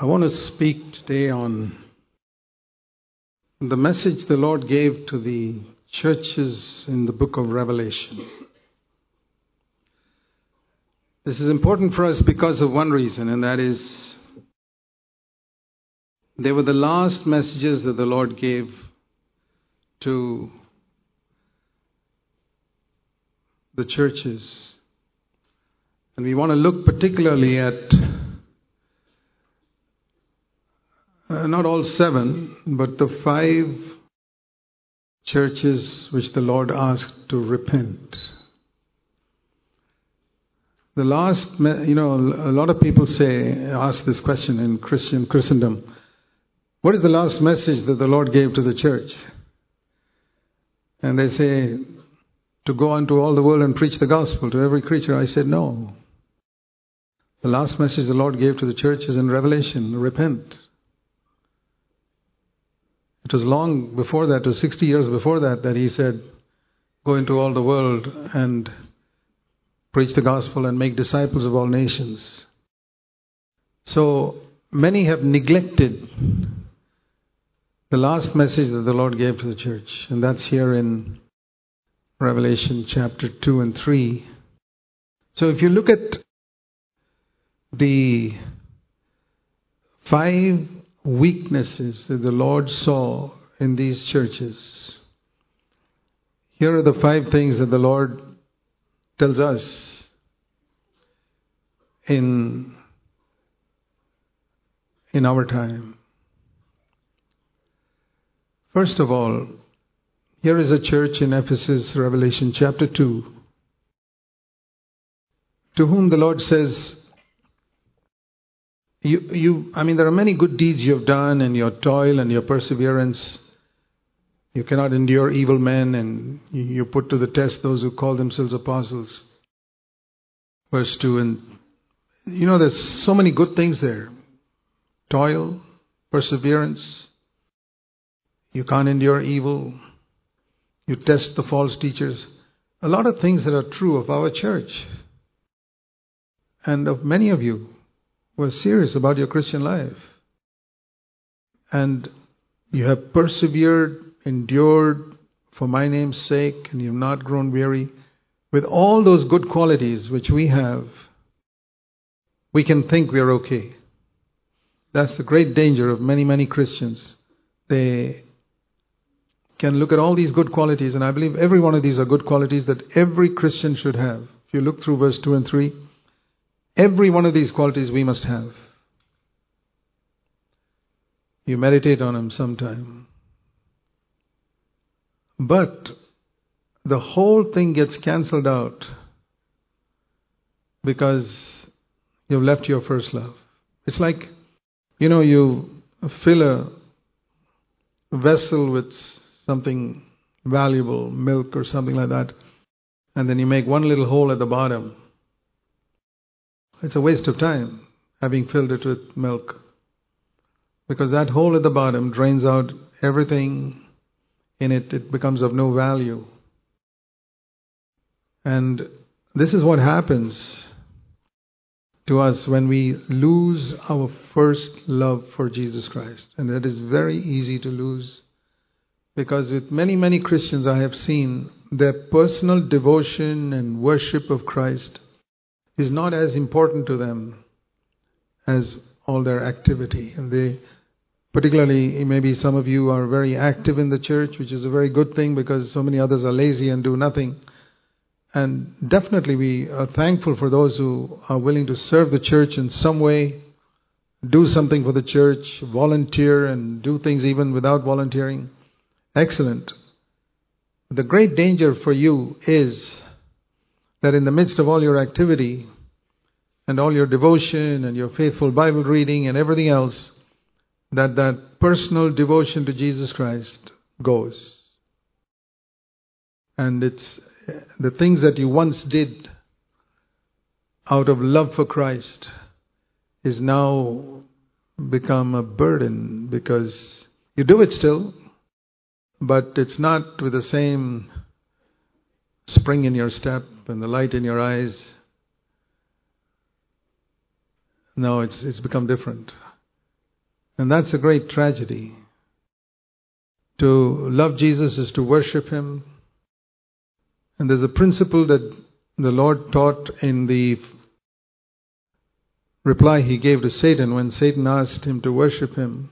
I want to speak today on the message the Lord gave to the churches in the book of Revelation. This is important for us because of one reason, and that is they were the last messages that the Lord gave to the churches. And we want to look particularly at uh, not all seven, but the five churches which the Lord asked to repent. The last, you know, a lot of people say, ask this question in Christian Christendom. What is the last message that the Lord gave to the church? And they say, to go unto all the world and preach the gospel to every creature. I said, no. The last message the Lord gave to the church is in Revelation repent. It was long before that, it was 60 years before that, that he said, Go into all the world and preach the gospel and make disciples of all nations. So many have neglected the last message that the Lord gave to the church, and that's here in Revelation chapter 2 and 3. So if you look at the five weaknesses that the Lord saw in these churches. Here are the five things that the Lord tells us in, in our time. First of all, here is a church in Ephesus, Revelation chapter 2, to whom the Lord says, you, you, I mean, there are many good deeds you have done, and your toil and your perseverance. You cannot endure evil men, and you put to the test those who call themselves apostles. Verse 2. And you know, there's so many good things there toil, perseverance. You can't endure evil. You test the false teachers. A lot of things that are true of our church and of many of you were serious about your Christian life. And you have persevered, endured for my name's sake, and you have not grown weary. With all those good qualities which we have, we can think we are okay. That's the great danger of many, many Christians. They can look at all these good qualities, and I believe every one of these are good qualities that every Christian should have. If you look through verse 2 and 3, Every one of these qualities we must have. You meditate on them sometime. But the whole thing gets cancelled out because you've left your first love. It's like, you know, you fill a vessel with something valuable, milk or something like that, and then you make one little hole at the bottom it's a waste of time having filled it with milk. Because that hole at the bottom drains out everything in it, it becomes of no value. And this is what happens to us when we lose our first love for Jesus Christ. And that is very easy to lose. Because with many, many Christians I have seen, their personal devotion and worship of Christ is not as important to them as all their activity. And they, particularly, maybe some of you are very active in the church, which is a very good thing because so many others are lazy and do nothing. And definitely, we are thankful for those who are willing to serve the church in some way, do something for the church, volunteer, and do things even without volunteering. Excellent. The great danger for you is that in the midst of all your activity and all your devotion and your faithful Bible reading and everything else, that that personal devotion to Jesus Christ goes. And it's the things that you once did out of love for Christ is now become a burden because you do it still, but it's not with the same spring in your step and the light in your eyes. No, it's, it's become different. And that's a great tragedy. To love Jesus is to worship Him. And there's a principle that the Lord taught in the reply He gave to Satan when Satan asked him to worship Him.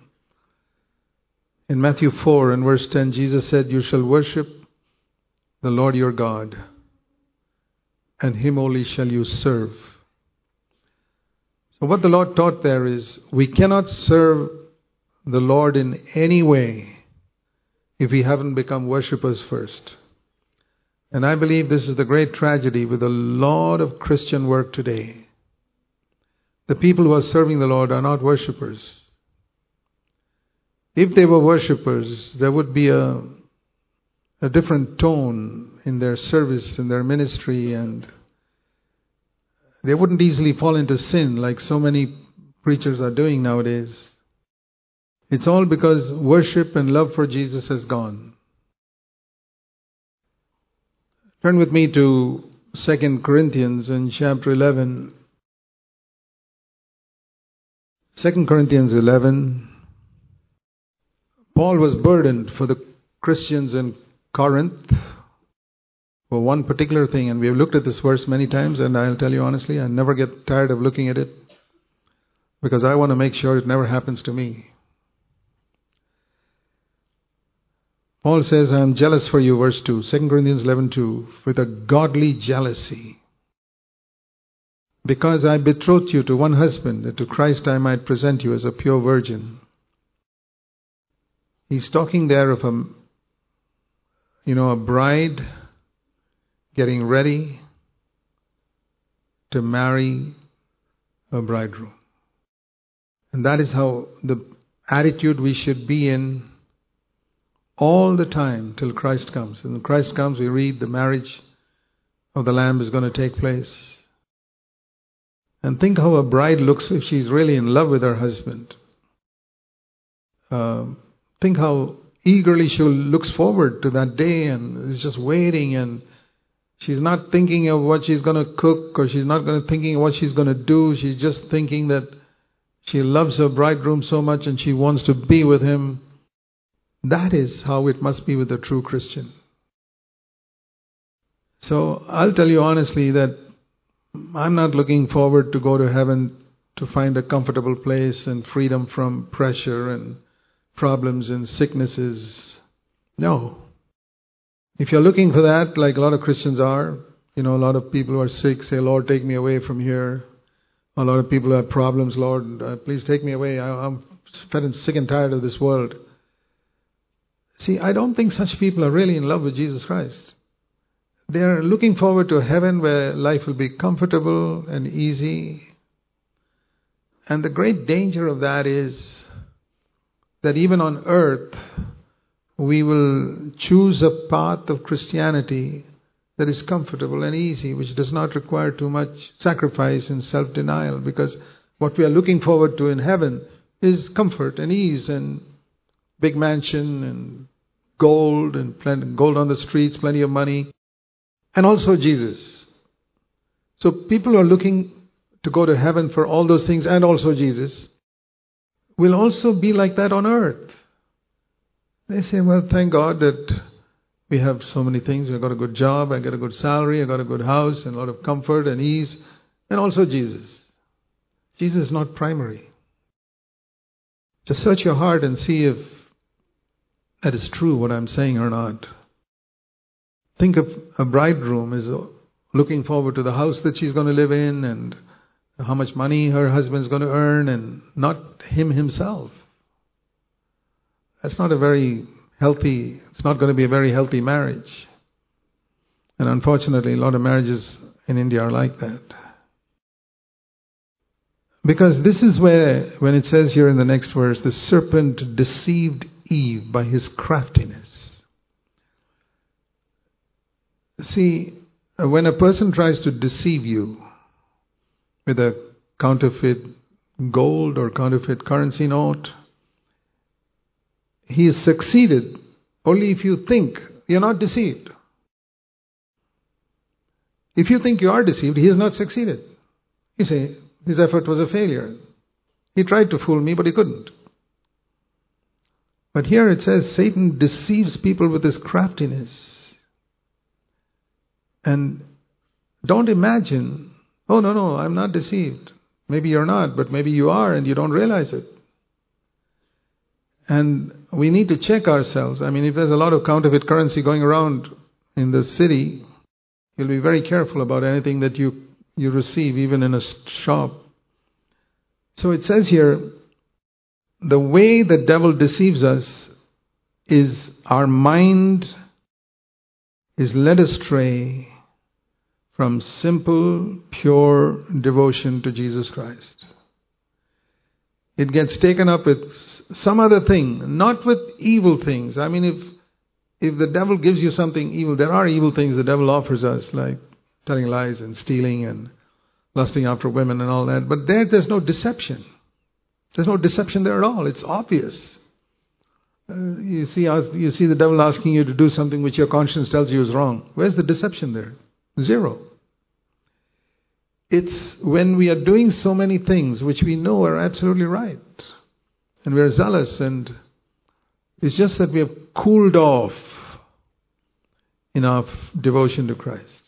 In Matthew 4 and verse 10, Jesus said, You shall worship the Lord your God, and Him only shall you serve. So, what the Lord taught there is we cannot serve the Lord in any way if we haven't become worshippers first. And I believe this is the great tragedy with a lot of Christian work today. The people who are serving the Lord are not worshippers. If they were worshippers, there would be a, a different tone in their service, in their ministry, and they wouldn't easily fall into sin like so many preachers are doing nowadays. It's all because worship and love for Jesus has gone. Turn with me to 2 Corinthians in chapter 11. 2 Corinthians 11. Paul was burdened for the Christians in Corinth for one particular thing, and we have looked at this verse many times, and I'll tell you honestly, I never get tired of looking at it because I want to make sure it never happens to me. Paul says, I am jealous for you, verse 2, 2 Corinthians 11 2, with a godly jealousy. Because I betrothed you to one husband, that to Christ I might present you as a pure virgin. He's talking there of a, you know, a bride getting ready to marry a bridegroom. And that is how the attitude we should be in all the time till Christ comes. And when Christ comes, we read the marriage of the Lamb is going to take place. And think how a bride looks if she's really in love with her husband. Uh, think how eagerly she looks forward to that day and is just waiting and she's not thinking of what she's going to cook or she's not going to thinking of what she's going to do. She's just thinking that she loves her bridegroom so much and she wants to be with him that is how it must be with a true Christian. So I'll tell you honestly that I'm not looking forward to go to heaven to find a comfortable place and freedom from pressure and problems and sicknesses. No. If you're looking for that, like a lot of Christians are, you know, a lot of people who are sick say, Lord, take me away from here. A lot of people who have problems, Lord, uh, please take me away. I, I'm fed and sick and tired of this world. See, I don't think such people are really in love with Jesus Christ. They are looking forward to heaven where life will be comfortable and easy. And the great danger of that is that even on earth, we will choose a path of Christianity that is comfortable and easy, which does not require too much sacrifice and self denial, because what we are looking forward to in heaven is comfort and ease and big mansion and gold and plenty, gold on the streets, plenty of money, and also Jesus. So people are looking to go to heaven for all those things and also Jesus will also be like that on earth. They say, well, thank God that we have so many things. We've got a good job, I got a good salary, I got a good house, and a lot of comfort and ease, and also Jesus. Jesus is not primary. Just search your heart and see if that is true what I'm saying or not. Think of a bridegroom is looking forward to the house that she's going to live in and how much money her husband's going to earn and not him himself. That's not a very healthy, it's not going to be a very healthy marriage. And unfortunately, a lot of marriages in India are like that. Because this is where, when it says here in the next verse, the serpent deceived Eve by his craftiness. See, when a person tries to deceive you with a counterfeit gold or counterfeit currency note, he has succeeded only if you think you're not deceived. If you think you are deceived, he has not succeeded. You say, his effort was a failure. He tried to fool me, but he couldn't. But here it says Satan deceives people with his craftiness. And don't imagine, oh, no, no, I'm not deceived. Maybe you're not, but maybe you are and you don't realize it. And we need to check ourselves. I mean, if there's a lot of counterfeit currency going around in the city, you'll be very careful about anything that you, you receive, even in a shop. So it says here, the way the devil deceives us is our mind is led astray from simple, pure devotion to Jesus Christ. It gets taken up with some other thing, not with evil things. I mean, if, if the devil gives you something evil, there are evil things the devil offers us, like telling lies and stealing and lusting after women and all that. But there, there's no deception. There's no deception there at all. It's obvious. Uh, you see, you see the devil asking you to do something which your conscience tells you is wrong. Where's the deception there? Zero. It's when we are doing so many things which we know are absolutely right, and we are zealous, and it's just that we have cooled off in our devotion to Christ.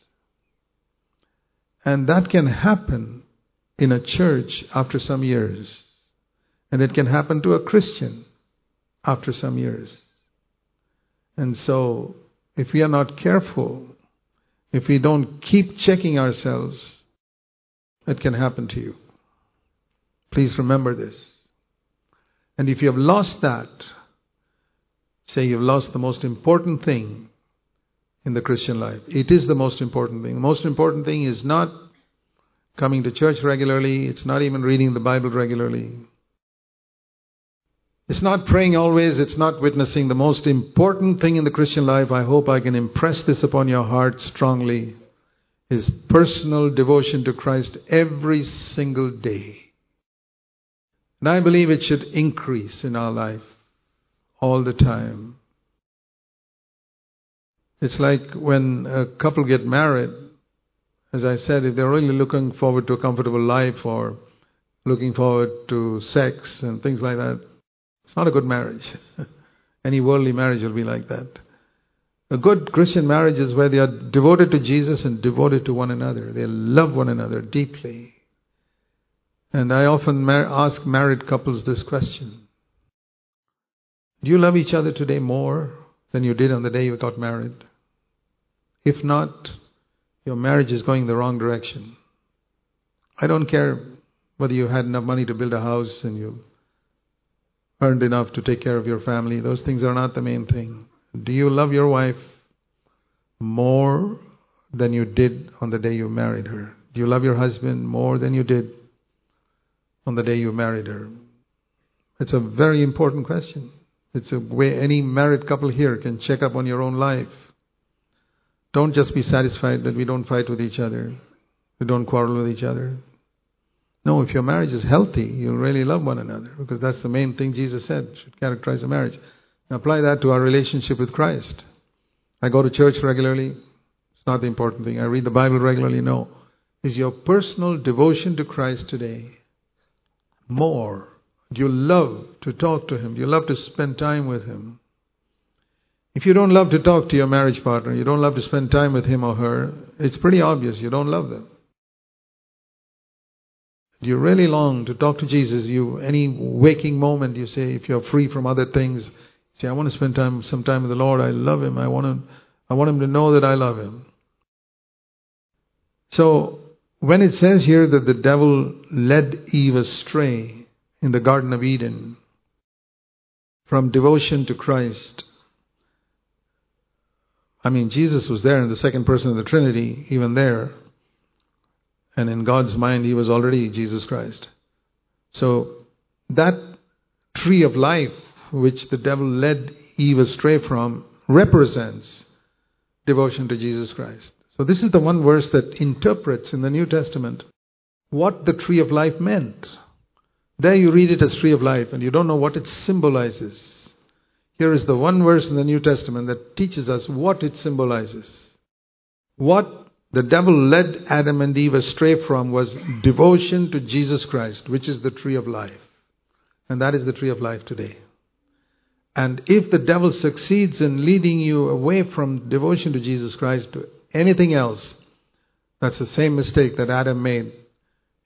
And that can happen in a church after some years. And it can happen to a Christian after some years. And so, if we are not careful, if we don't keep checking ourselves, it can happen to you. Please remember this. And if you have lost that, say you've lost the most important thing in the Christian life. It is the most important thing. The most important thing is not coming to church regularly, it's not even reading the Bible regularly. It's not praying always, it's not witnessing. The most important thing in the Christian life, I hope I can impress this upon your heart strongly, is personal devotion to Christ every single day. And I believe it should increase in our life all the time. It's like when a couple get married, as I said, if they're really looking forward to a comfortable life or looking forward to sex and things like that, it's not a good marriage. Any worldly marriage will be like that. A good Christian marriage is where they are devoted to Jesus and devoted to one another. They love one another deeply. And I often mar- ask married couples this question Do you love each other today more than you did on the day you got married? If not, your marriage is going the wrong direction. I don't care whether you had enough money to build a house and you earned enough to take care of your family. Those things are not the main thing. Do you love your wife more than you did on the day you married her? Do you love your husband more than you did on the day you married her? It's a very important question. It's a way any married couple here can check up on your own life. Don't just be satisfied that we don't fight with each other, we don't quarrel with each other. No, if your marriage is healthy, you'll really love one another because that's the main thing Jesus said should characterize a marriage. Apply that to our relationship with Christ. I go to church regularly. It's not the important thing. I read the Bible regularly. No. Is your personal devotion to Christ today more? Do you love to talk to Him? Do you love to spend time with Him? If you don't love to talk to your marriage partner, you don't love to spend time with him or her, it's pretty obvious you don't love them Do you really long to talk to Jesus, you any waking moment you say, if you're free from other things, say, I want to spend time some time with the Lord. I love Him. I want to, I want Him to know that I love Him. So when it says here that the devil led Eve astray in the Garden of Eden from devotion to Christ, I mean, Jesus was there in the second person of the Trinity, even there. And in God's mind, he was already Jesus Christ. So that tree of life, which the devil led Eve astray from, represents devotion to Jesus Christ. So this is the one verse that interprets in the New Testament what the tree of life meant. There you read it as tree of life and you don't know what it symbolizes. Here is the one verse in the New Testament that teaches us what it symbolizes. What the devil led Adam and Eve astray from was devotion to Jesus Christ, which is the tree of life. And that is the tree of life today. And if the devil succeeds in leading you away from devotion to Jesus Christ to anything else, that's the same mistake that Adam made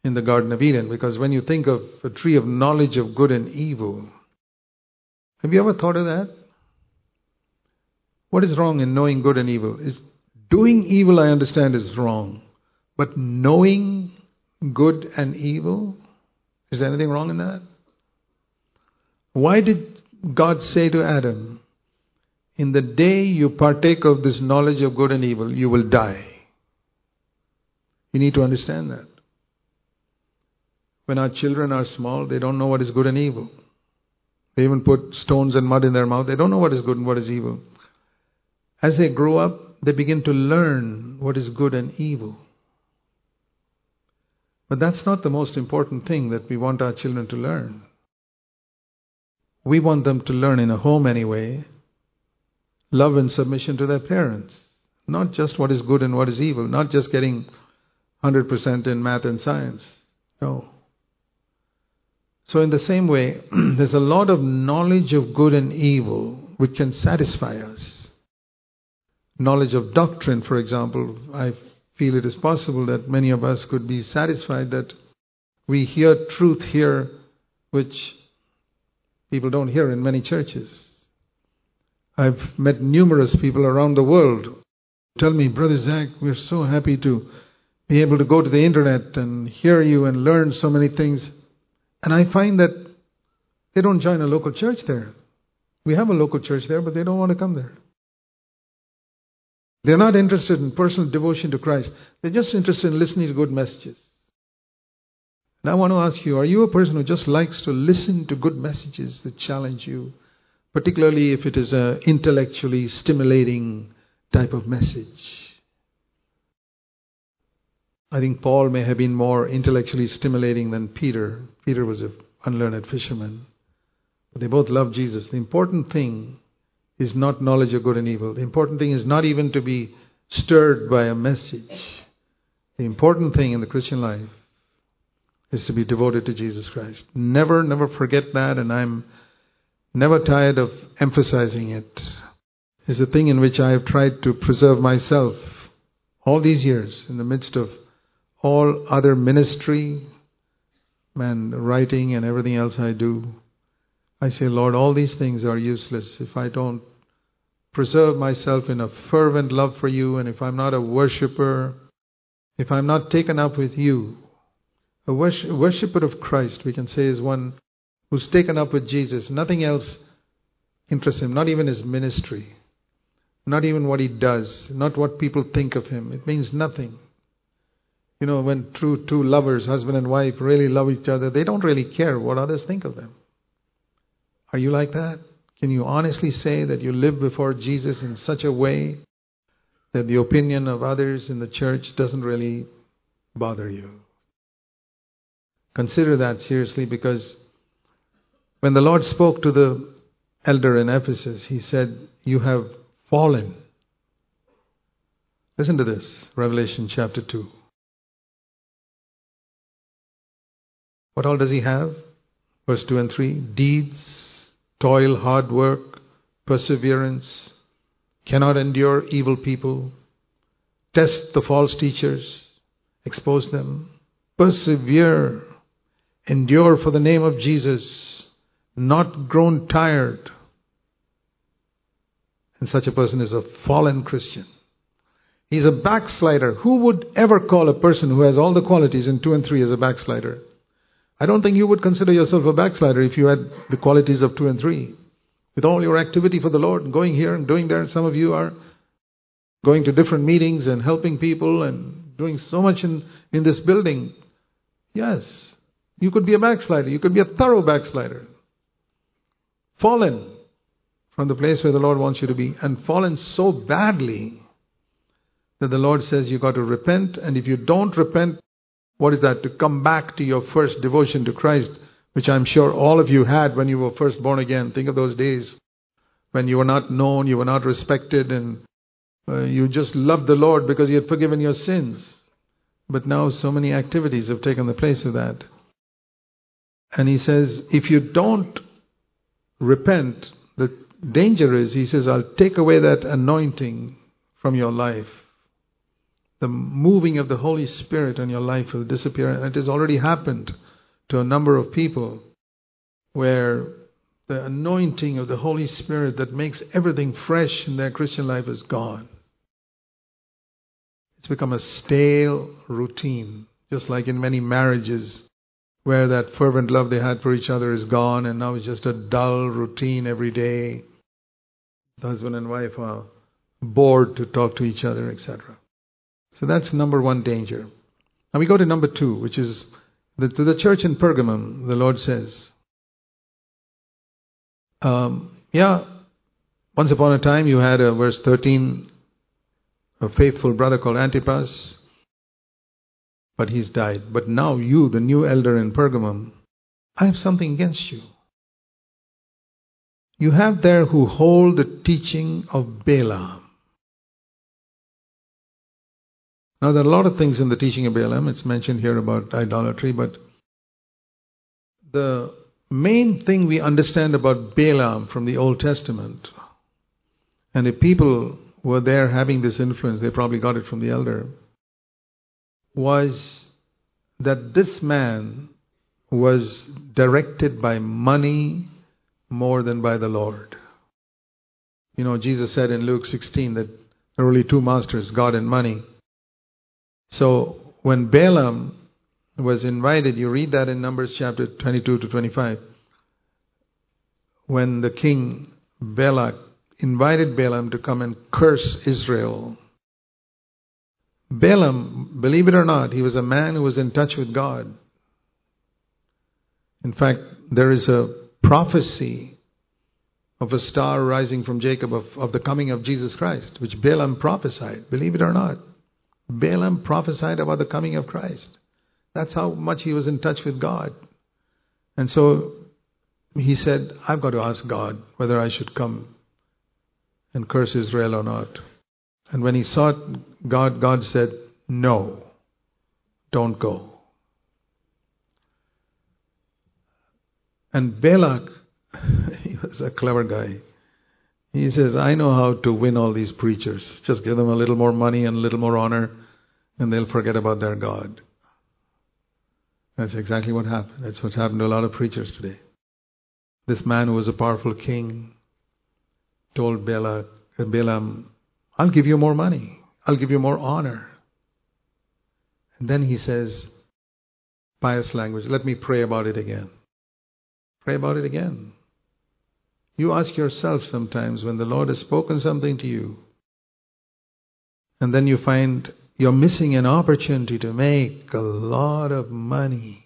in the Garden of Eden. Because when you think of a tree of knowledge of good and evil, have you ever thought of that? What is wrong in knowing good and evil? Is doing evil I understand is wrong. But knowing good and evil, is there anything wrong in that? Why did God say to Adam, In the day you partake of this knowledge of good and evil, you will die? You need to understand that. When our children are small, they don't know what is good and evil. They even put stones and mud in their mouth. They don't know what is good and what is evil. As they grow up, they begin to learn what is good and evil. But that's not the most important thing that we want our children to learn. We want them to learn in a home anyway love and submission to their parents. Not just what is good and what is evil, not just getting 100% in math and science. No. So, in the same way, there's a lot of knowledge of good and evil which can satisfy us. Knowledge of doctrine, for example, I feel it is possible that many of us could be satisfied that we hear truth here which people don't hear in many churches. I've met numerous people around the world tell me, Brother Zach, we're so happy to be able to go to the internet and hear you and learn so many things. And I find that they don't join a local church there. We have a local church there, but they don't want to come there. They're not interested in personal devotion to Christ. They're just interested in listening to good messages. And I want to ask you are you a person who just likes to listen to good messages that challenge you, particularly if it is an intellectually stimulating type of message? I think Paul may have been more intellectually stimulating than Peter. Peter was an unlearned fisherman. But they both loved Jesus. The important thing is not knowledge of good and evil. The important thing is not even to be stirred by a message. The important thing in the Christian life is to be devoted to Jesus Christ. Never, never forget that, and I'm never tired of emphasizing it. It's a thing in which I have tried to preserve myself all these years in the midst of all other ministry and writing and everything else I do. I say, Lord, all these things are useless if I don't preserve myself in a fervent love for you, and if I'm not a worshiper, if I'm not taken up with you. A worshiper of Christ, we can say, is one who's taken up with Jesus. Nothing else interests him, not even his ministry, not even what he does, not what people think of him. It means nothing. You know, when true two lovers, husband and wife, really love each other, they don't really care what others think of them. Are you like that? Can you honestly say that you live before Jesus in such a way that the opinion of others in the church doesn't really bother you? Consider that seriously because when the Lord spoke to the elder in Ephesus, he said, You have fallen. Listen to this, Revelation chapter 2. What all does he have? Verse 2 and 3 Deeds toil, hard work, perseverance, cannot endure evil people, test the false teachers, expose them, persevere, endure for the name of Jesus, not grown tired. And such a person is a fallen Christian. He's a backslider. Who would ever call a person who has all the qualities in 2 and 3 as a backslider? I don't think you would consider yourself a backslider if you had the qualities of two and three. With all your activity for the Lord, going here and doing there, some of you are going to different meetings and helping people and doing so much in, in this building. Yes, you could be a backslider. You could be a thorough backslider. Fallen from the place where the Lord wants you to be, and fallen so badly that the Lord says you've got to repent, and if you don't repent, what is that? To come back to your first devotion to Christ, which I'm sure all of you had when you were first born again. Think of those days when you were not known, you were not respected, and uh, you just loved the Lord because He had forgiven your sins. But now so many activities have taken the place of that. And He says, if you don't repent, the danger is, he says, I'll take away that anointing from your life. The moving of the Holy Spirit in your life will disappear. And it has already happened to a number of people where the anointing of the Holy Spirit that makes everything fresh in their Christian life is gone. It's become a stale routine, just like in many marriages where that fervent love they had for each other is gone and now it's just a dull routine every day. The husband and wife are bored to talk to each other, etc. So that's number one danger. Now we go to number two, which is the, to the church in Pergamum, the Lord says, um, yeah, once upon a time you had a verse 13, a faithful brother called Antipas, but he's died. But now you, the new elder in Pergamum, I have something against you. You have there who hold the teaching of Balaam. Now, there are a lot of things in the teaching of Balaam. It's mentioned here about idolatry, but the main thing we understand about Balaam from the Old Testament, and the people were there having this influence, they probably got it from the elder, was that this man was directed by money more than by the Lord. You know, Jesus said in Luke 16 that there are only two masters, God and money. So when Balaam was invited, you read that in Numbers chapter 22 to 25, when the king Balak invited Balaam to come and curse Israel. Balaam, believe it or not, he was a man who was in touch with God. In fact, there is a prophecy of a star rising from Jacob of, of the coming of Jesus Christ, which Balaam prophesied, believe it or not. Balaam prophesied about the coming of Christ. That's how much he was in touch with God. And so he said, I've got to ask God whether I should come and curse Israel or not. And when he sought God, God said, No, don't go. And Balak, he was a clever guy. He says, I know how to win all these preachers. Just give them a little more money and a little more honor, and they'll forget about their God. That's exactly what happened. That's what's happened to a lot of preachers today. This man who was a powerful king told Balak, Balaam, I'll give you more money. I'll give you more honor. And then he says, pious language, let me pray about it again. Pray about it again. You ask yourself sometimes when the Lord has spoken something to you, and then you find you're missing an opportunity to make a lot of money.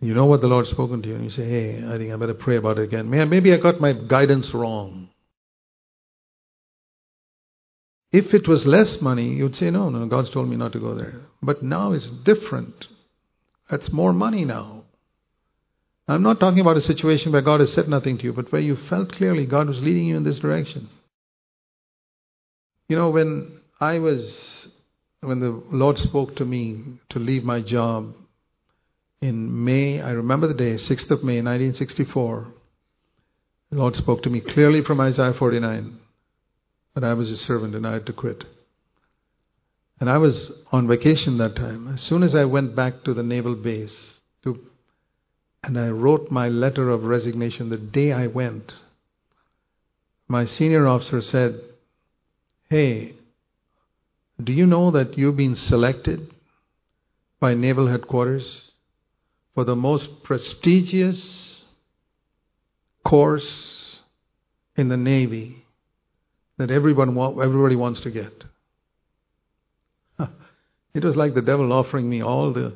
You know what the Lord's spoken to you, and you say, Hey, I think I better pray about it again. Maybe I got my guidance wrong. If it was less money, you'd say, No, no, God's told me not to go there. But now it's different. It's more money now. I'm not talking about a situation where God has said nothing to you, but where you felt clearly God was leading you in this direction. You know, when I was, when the Lord spoke to me to leave my job in May, I remember the day, 6th of May, 1964, the Lord spoke to me clearly from Isaiah 49, but I was a servant and I had to quit. And I was on vacation that time. As soon as I went back to the naval base to and I wrote my letter of resignation the day I went. My senior officer said, Hey, do you know that you've been selected by Naval Headquarters for the most prestigious course in the Navy that everyone everybody wants to get? It was like the devil offering me all the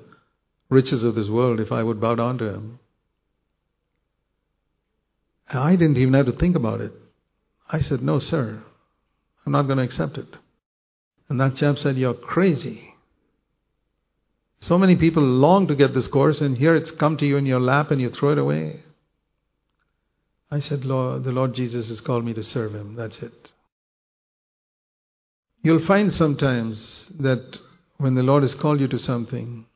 riches of this world if I would bow down to him. I didn't even have to think about it. I said, No, sir, I'm not going to accept it. And that chap said, You're crazy. So many people long to get this course, and here it's come to you in your lap and you throw it away. I said, Lord, the Lord Jesus has called me to serve him. That's it. You'll find sometimes that when the Lord has called you to something,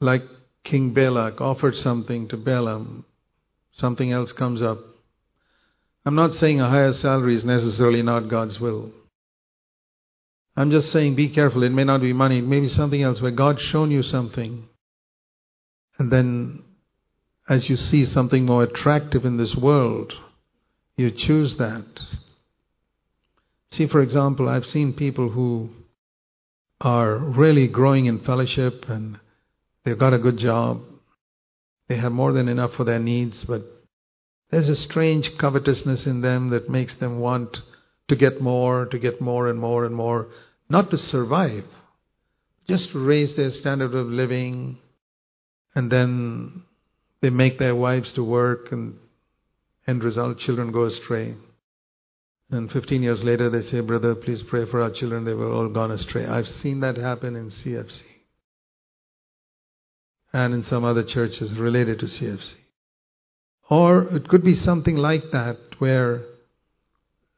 like King Balak offered something to Balaam. something else comes up. I'm not saying a higher salary is necessarily not God's will. I'm just saying be careful. It may not be money, it may be something else where God's shown you something. And then, as you see something more attractive in this world, you choose that. See, for example, I've seen people who are really growing in fellowship and they've got a good job. They have more than enough for their needs, but there's a strange covetousness in them that makes them want to get more, to get more and more and more, not to survive, just to raise their standard of living, and then they make their wives to work, and end result, children go astray. And 15 years later, they say, Brother, please pray for our children. They were all gone astray. I've seen that happen in CFC and in some other churches related to CFC. Or it could be something like that where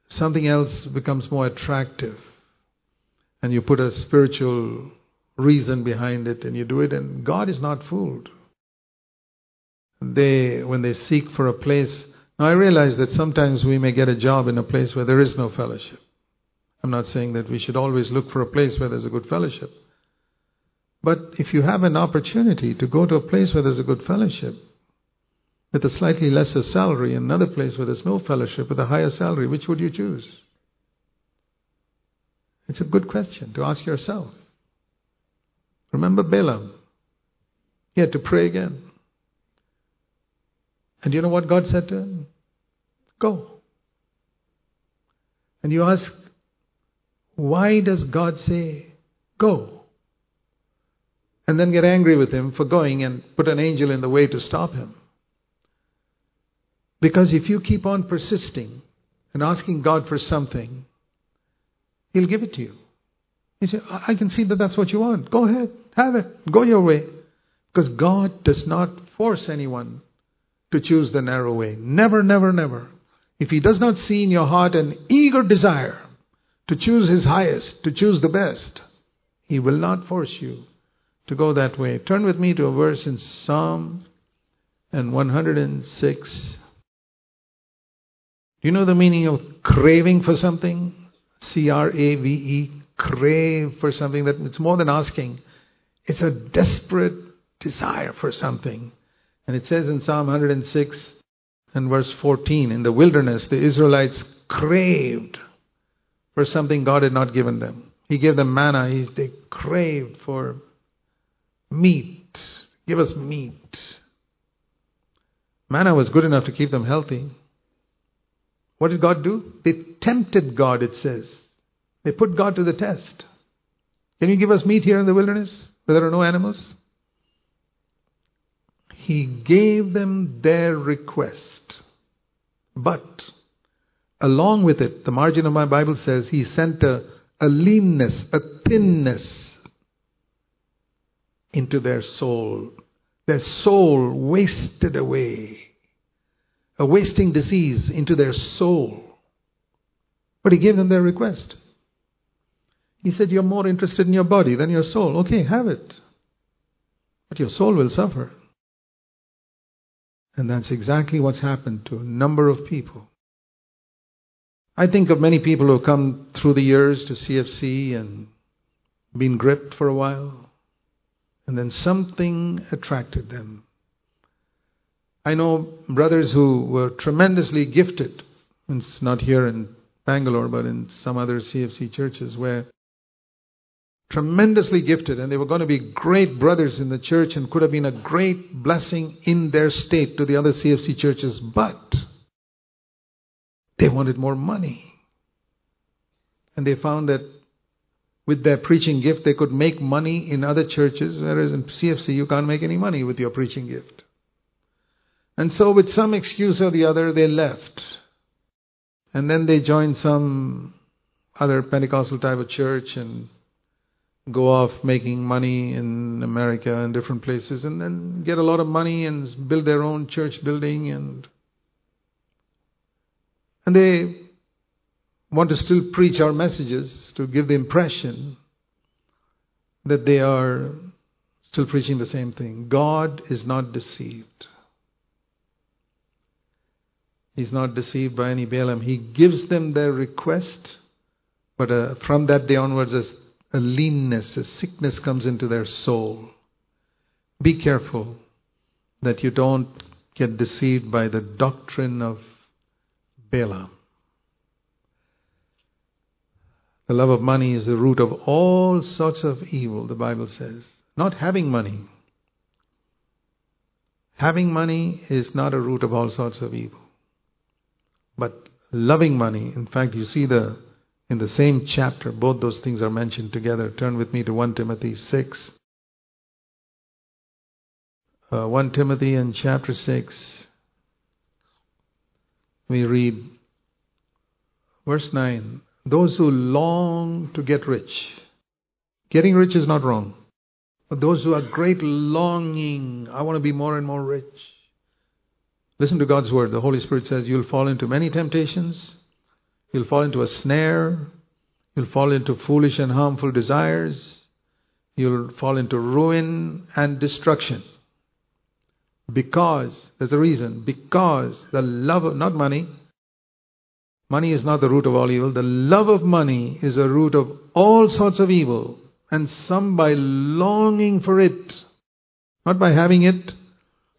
something else becomes more attractive and you put a spiritual reason behind it and you do it and God is not fooled. They when they seek for a place now I realize that sometimes we may get a job in a place where there is no fellowship. I'm not saying that we should always look for a place where there's a good fellowship. But if you have an opportunity to go to a place where there's a good fellowship, with a slightly lesser salary, another place where there's no fellowship with a higher salary, which would you choose? It's a good question to ask yourself. Remember Balaam? He had to pray again. And you know what God said to him? Go. And you ask, why does God say, go? And then get angry with him for going and put an angel in the way to stop him. Because if you keep on persisting and asking God for something, He'll give it to you. You say, I can see that that's what you want. Go ahead, have it, go your way. Because God does not force anyone to choose the narrow way. Never, never, never. If He does not see in your heart an eager desire to choose His highest, to choose the best, He will not force you to go that way. Turn with me to a verse in Psalm and 106. Do you know the meaning of craving for something? C R A V E, crave for something that it's more than asking. It's a desperate desire for something. And it says in Psalm 106 and verse 14 in the wilderness, the Israelites craved for something God had not given them. He gave them manna, he, they craved for meat. Give us meat. Manna was good enough to keep them healthy. What did God do? They tempted God, it says. They put God to the test. Can you give us meat here in the wilderness where there are no animals? He gave them their request. But along with it, the margin of my Bible says he sent a, a leanness, a thinness into their soul. Their soul wasted away a wasting disease into their soul. But he gave them their request. He said, You're more interested in your body than your soul. Okay, have it. But your soul will suffer. And that's exactly what's happened to a number of people. I think of many people who have come through the years to CFC and been gripped for a while, and then something attracted them. I know brothers who were tremendously gifted. It's not here in Bangalore, but in some other CFC churches where tremendously gifted and they were going to be great brothers in the church and could have been a great blessing in their state to the other CFC churches, but they wanted more money. And they found that with their preaching gift, they could make money in other churches, whereas in CFC, you can't make any money with your preaching gift. And so, with some excuse or the other, they left. And then they joined some other Pentecostal type of church and go off making money in America and different places and then get a lot of money and build their own church building and and they want to still preach our messages to give the impression that they are still preaching the same thing. God is not deceived. He's not deceived by any Balaam. He gives them their request, but uh, from that day onwards, a, a leanness, a sickness comes into their soul. Be careful that you don't get deceived by the doctrine of Balaam. The love of money is the root of all sorts of evil, the Bible says. Not having money. Having money is not a root of all sorts of evil. But loving money, in fact, you see the in the same chapter, both those things are mentioned together. Turn with me to 1 Timothy 6. Uh, 1 Timothy and chapter 6. We read verse 9 Those who long to get rich. Getting rich is not wrong. But those who are great longing, I want to be more and more rich. Listen to God's word. The Holy Spirit says you'll fall into many temptations, you'll fall into a snare, you'll fall into foolish and harmful desires, you'll fall into ruin and destruction. Because, there's a reason, because the love of, not money, money is not the root of all evil, the love of money is a root of all sorts of evil, and some by longing for it, not by having it,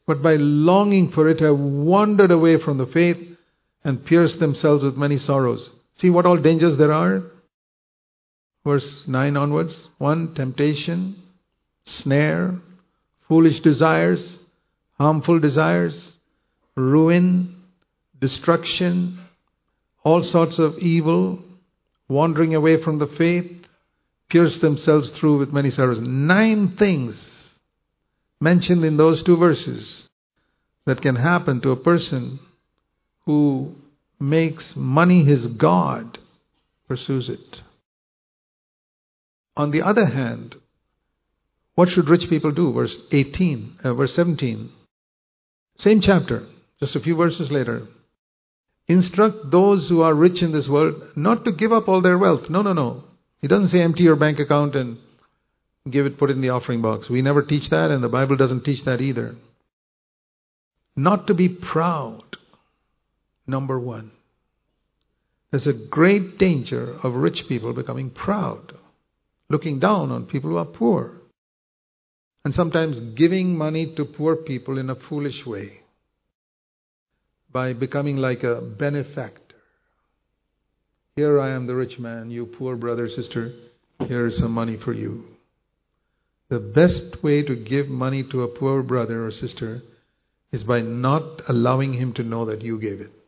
but by longing for it have wandered away from the faith and pierce themselves with many sorrows. See what all dangers there are? Verse 9 onwards 1. Temptation, snare, foolish desires, harmful desires, ruin, destruction, all sorts of evil, wandering away from the faith, pierce themselves through with many sorrows. Nine things mentioned in those two verses that can happen to a person who makes money his God, pursues it. On the other hand, what should rich people do? Verse 18, uh, verse 17. Same chapter, just a few verses later. Instruct those who are rich in this world not to give up all their wealth. No, no, no. He doesn't say empty your bank account and give it, put it in the offering box. We never teach that, and the Bible doesn't teach that either. Not to be proud, number one. There's a great danger of rich people becoming proud, looking down on people who are poor, and sometimes giving money to poor people in a foolish way by becoming like a benefactor. Here I am the rich man, you poor brother, sister, here is some money for you. The best way to give money to a poor brother or sister is by not allowing him to know that you gave it.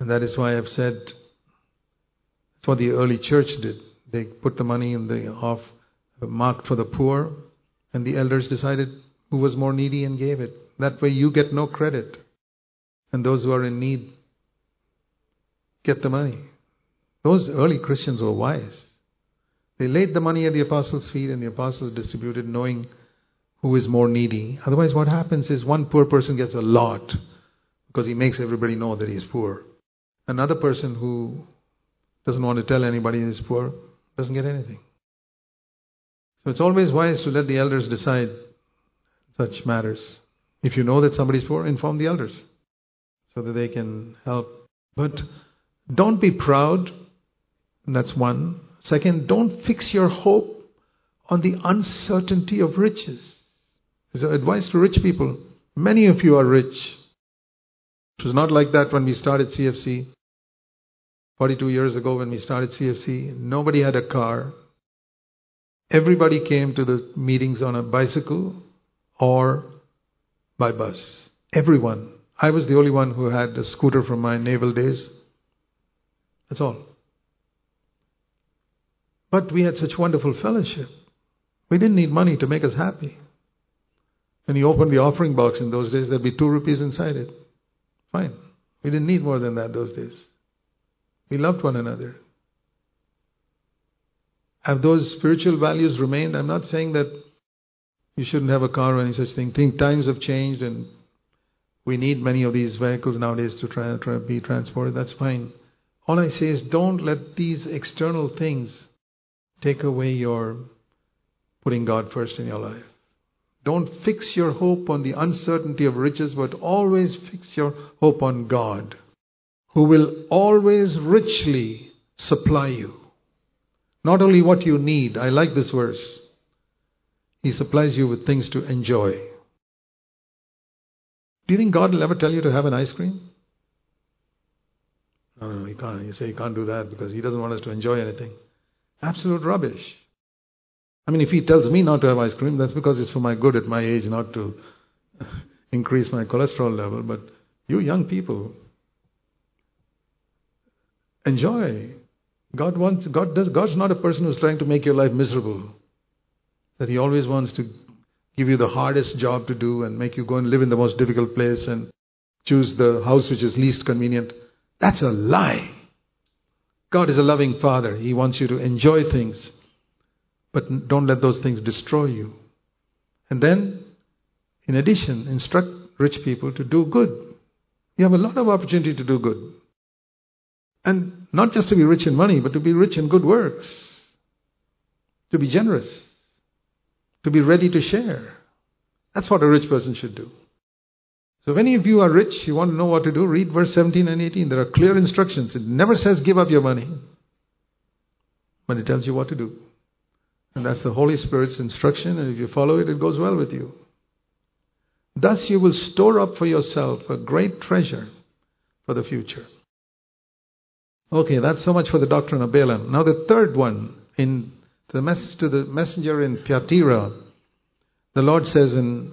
And that is why I've said that's what the early church did. They put the money in the off marked for the poor, and the elders decided who was more needy and gave it. That way you get no credit. And those who are in need get the money. Those early Christians were wise. They laid the money at the apostles' feet and the apostles distributed knowing who is more needy. Otherwise, what happens is one poor person gets a lot because he makes everybody know that he is poor. Another person who doesn't want to tell anybody he's poor doesn't get anything. So it's always wise to let the elders decide such matters. If you know that somebody is poor, inform the elders so that they can help. But don't be proud. That's one. Second, don't fix your hope on the uncertainty of riches. This is advice to rich people. Many of you are rich. It was not like that when we started CFC. 42 years ago, when we started CFC, nobody had a car. Everybody came to the meetings on a bicycle or by bus. Everyone. I was the only one who had a scooter from my naval days. That's all. But we had such wonderful fellowship. We didn't need money to make us happy. When you opened the offering box in those days, there'd be two rupees inside it. Fine. We didn't need more than that those days. We loved one another. Have those spiritual values remained? I'm not saying that you shouldn't have a car or any such thing. Think times have changed and we need many of these vehicles nowadays to try, try be transported. That's fine. All I say is don't let these external things take away your putting God first in your life. Don't fix your hope on the uncertainty of riches, but always fix your hope on God, who will always richly supply you. Not only what you need, I like this verse. He supplies you with things to enjoy. Do you think God will ever tell you to have an ice cream? No, no, he can't. You say he can't do that because he doesn't want us to enjoy anything. Absolute rubbish. I mean, if he tells me not to have ice cream, that's because it's for my good at my age, not to increase my cholesterol level. But you young people, enjoy. God wants, God does, God's not a person who's trying to make your life miserable. That He always wants to give you the hardest job to do and make you go and live in the most difficult place and choose the house which is least convenient. That's a lie. God is a loving Father. He wants you to enjoy things. But don't let those things destroy you. And then, in addition, instruct rich people to do good. You have a lot of opportunity to do good. And not just to be rich in money, but to be rich in good works. To be generous. To be ready to share. That's what a rich person should do. So if any of you are rich, you want to know what to do, read verse 17 and 18. There are clear instructions. It never says give up your money, but it tells you what to do. And that's the Holy Spirit's instruction, and if you follow it, it goes well with you. Thus you will store up for yourself a great treasure for the future. Okay, that's so much for the doctrine of Balaam. Now the third one in the message to the messenger in Thyatira, the Lord says in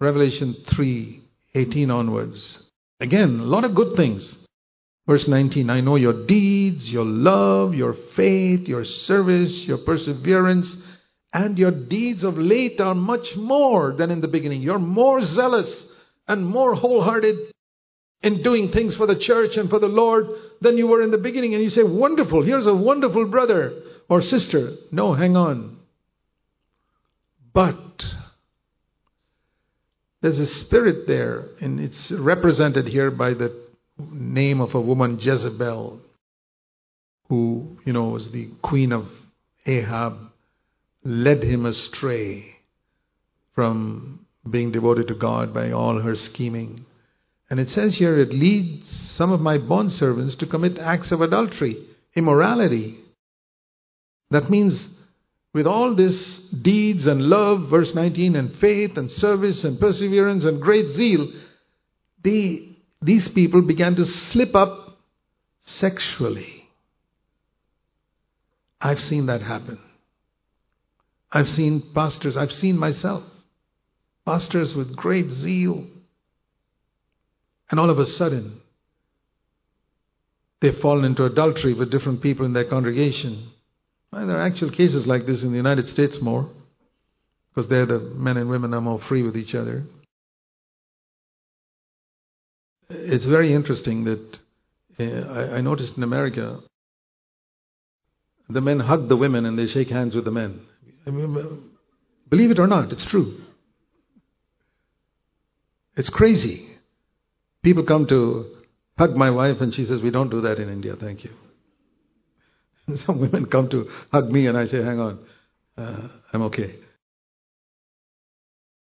Revelation 3:18 onwards. Again, a lot of good things. Verse 19 I know your deeds, your love, your faith, your service, your perseverance, and your deeds of late are much more than in the beginning. You're more zealous and more wholehearted in doing things for the church and for the Lord than you were in the beginning. And you say, Wonderful, here's a wonderful brother or sister. No, hang on. But there's a spirit there, and it's represented here by the name of a woman, Jezebel, who, you know, was the queen of Ahab, led him astray from being devoted to God by all her scheming. And it says here, it leads some of my bondservants to commit acts of adultery, immorality. That means with all this deeds and love, verse 19, and faith and service and perseverance and great zeal, the these people began to slip up sexually. I've seen that happen. I've seen pastors, I've seen myself, pastors with great zeal, and all of a sudden, they've fallen into adultery with different people in their congregation. Well, there are actual cases like this in the United States more, because there the men and women are more free with each other it's very interesting that uh, I, I, noticed in America, the men hug the women and they shake hands with the men. I mean, believe it or not, it's true. It's crazy. People come to hug my wife and she says, We don't do that in India, thank you. some women come to hug me and I say, Hang on, uh, I'm okay.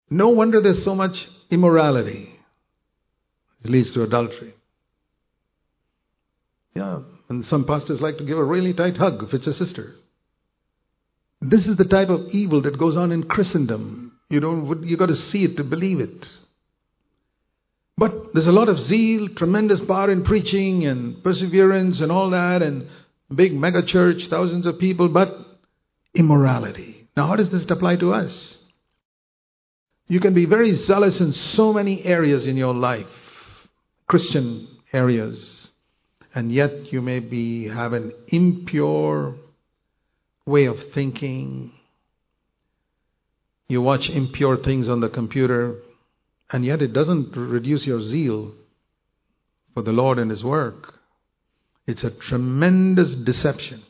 No wonder there's so much immorality. It leads to adultery. Yeah, and some pastors like to give a really tight hug if it's a sister. This is the type of evil that goes on in Christendom. You don't you got to see it to believe it. But there's a lot of zeal, tremendous power in preaching and perseverance and all that and big mega church, thousands of people, but immorality. Now how does this apply to us? You can be very zealous in so many areas in your life. Christian areas, and yet you may be have an impure way of thinking. You watch impure things on the computer, and yet it doesn't reduce your zeal for the Lord and His work. It's a tremendous deception.